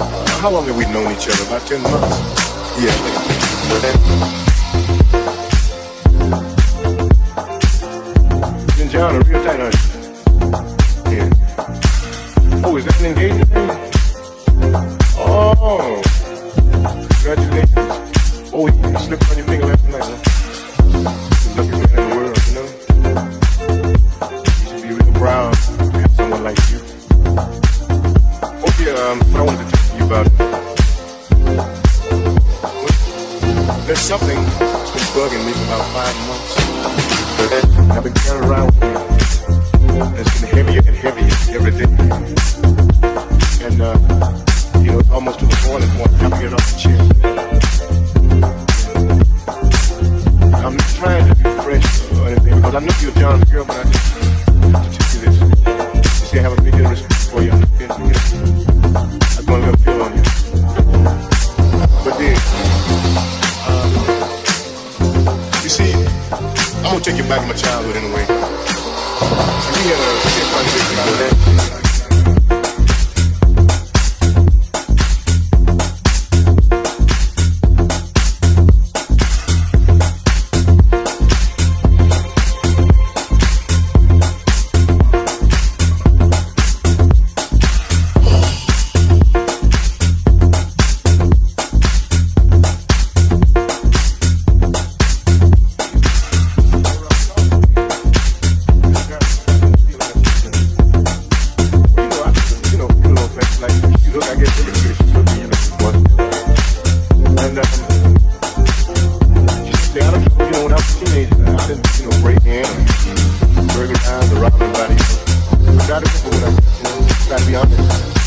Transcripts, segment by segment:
How long have we known each other? About 10 months? Yeah. You John a real tight, aren't? Yeah. Oh, is that an engagement ring? break in and burglarize around anybody. everybody. gotta be honest.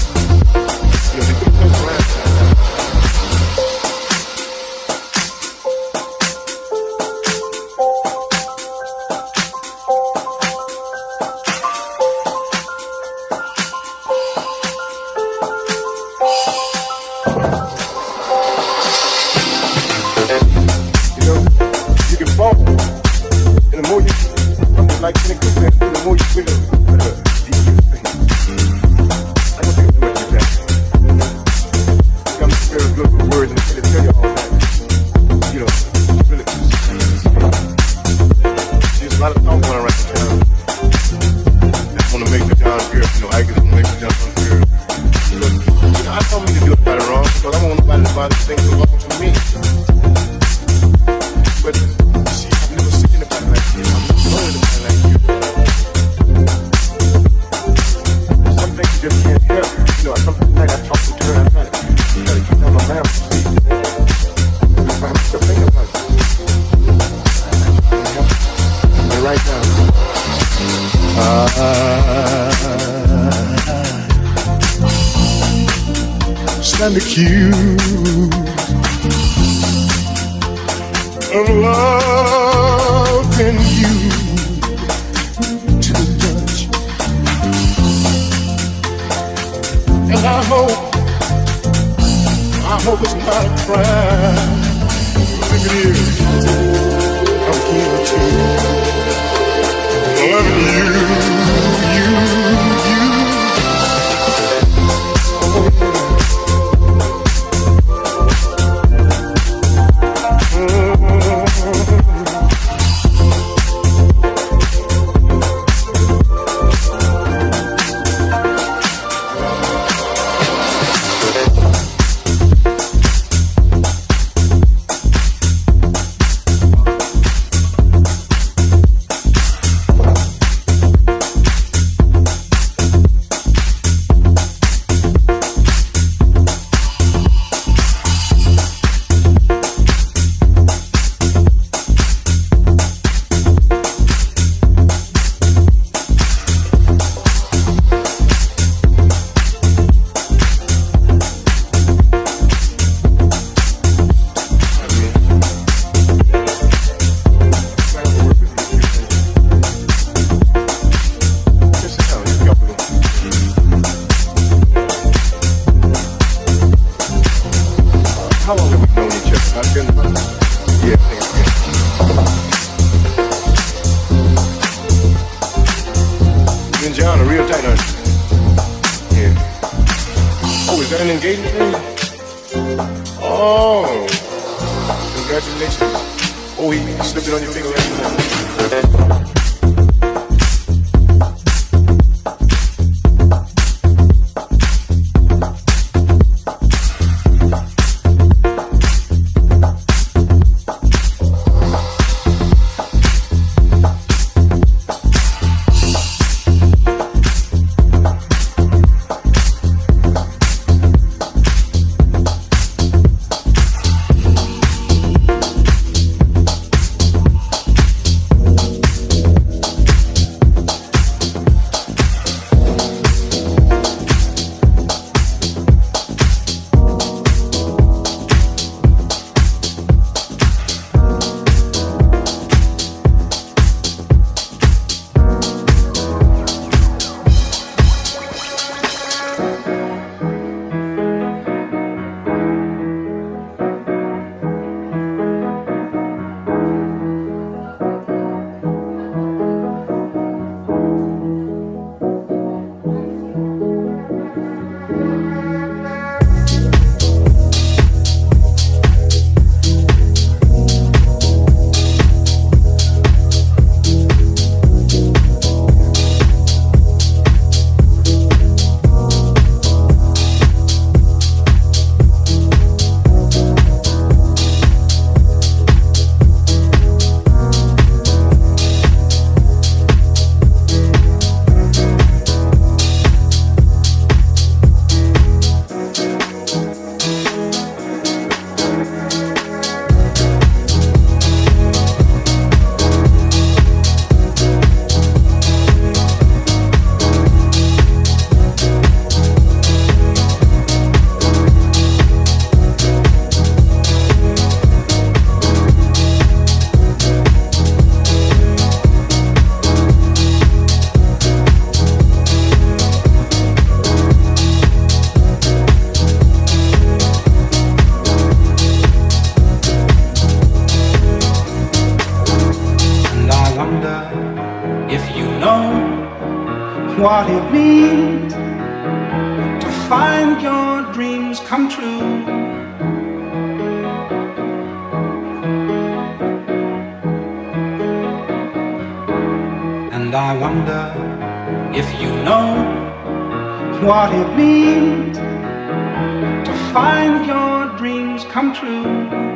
true. And I wonder if you know what it means to find your dreams come true.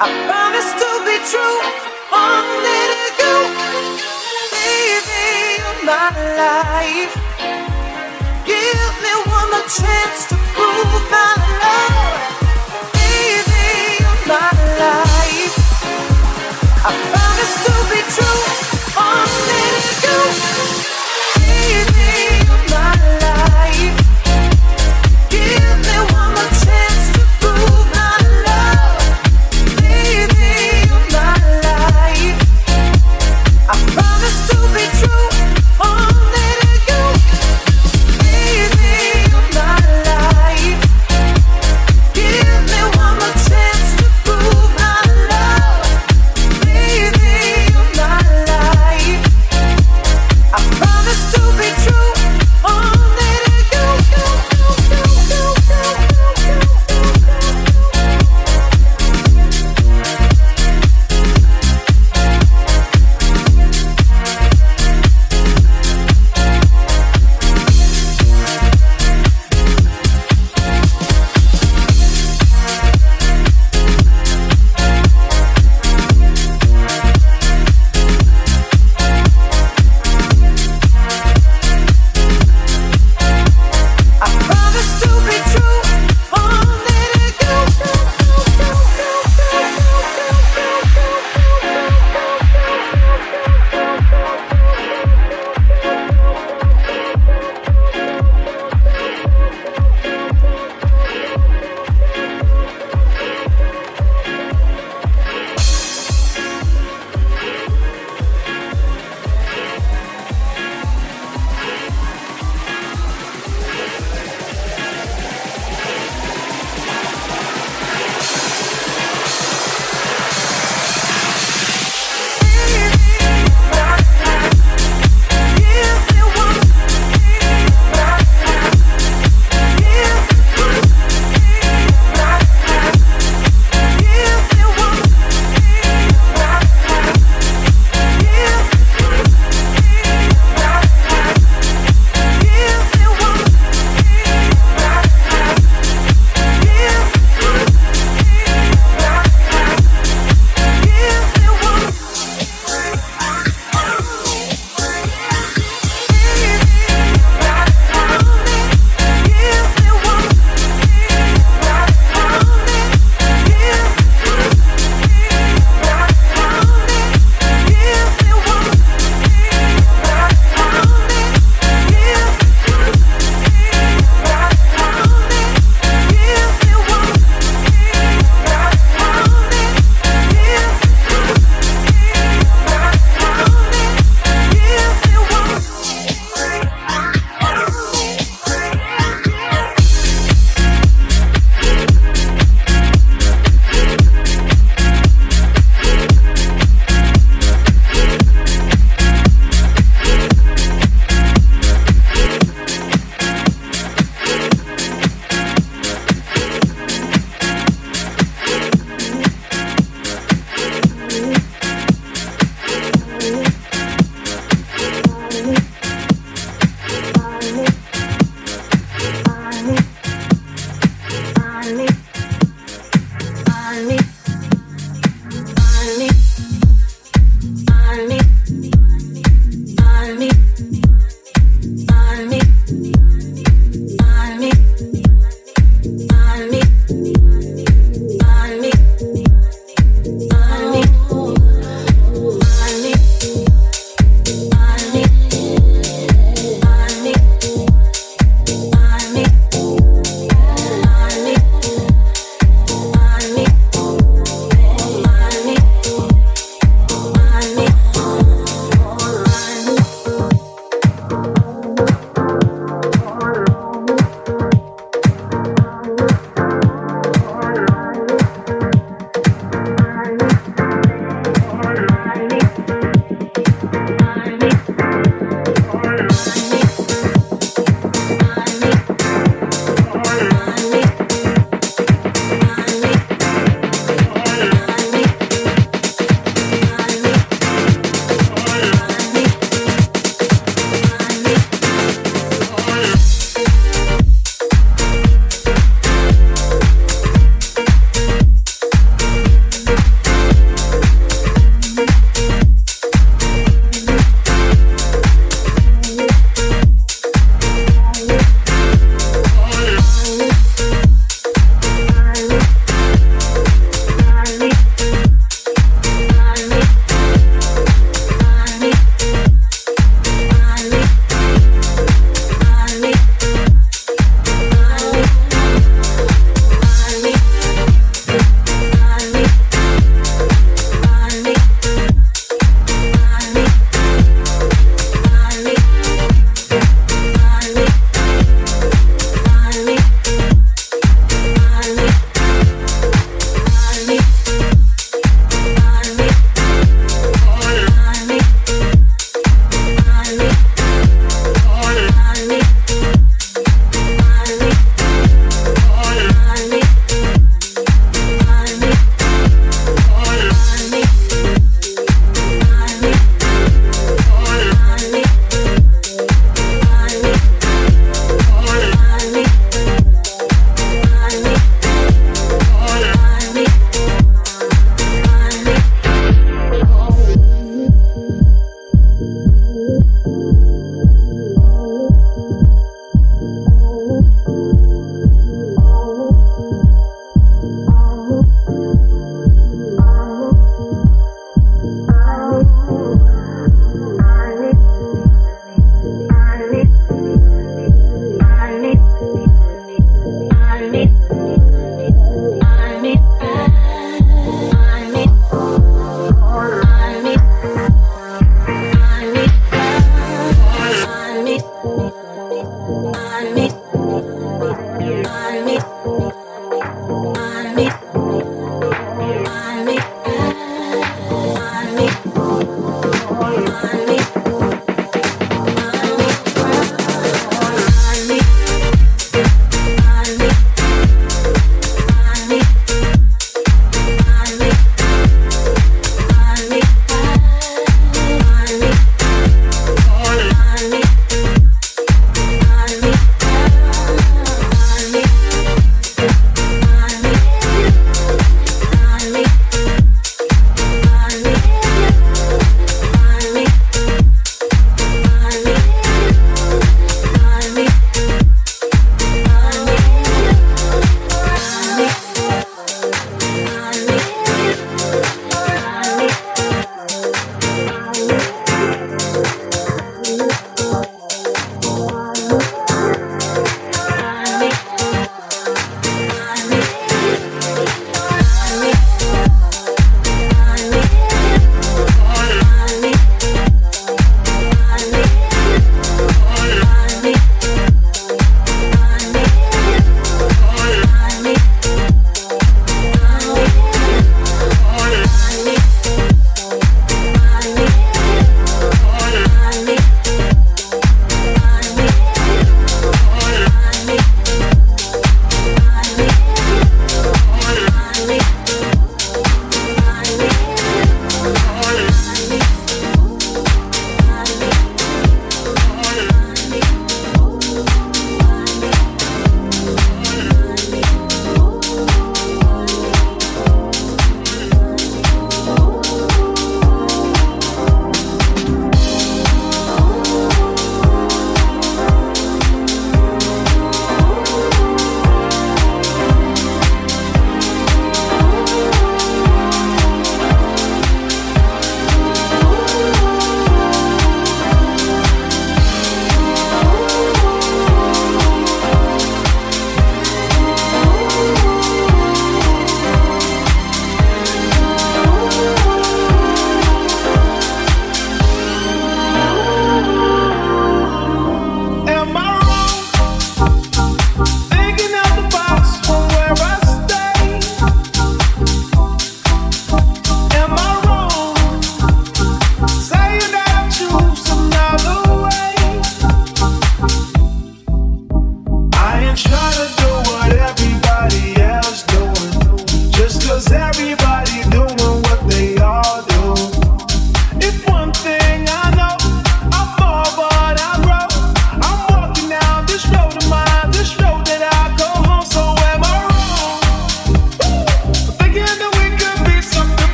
I promise to be true only to you, baby. You're my life. Give me one more chance to prove my love, baby. You're my life. I promise to be true only to you.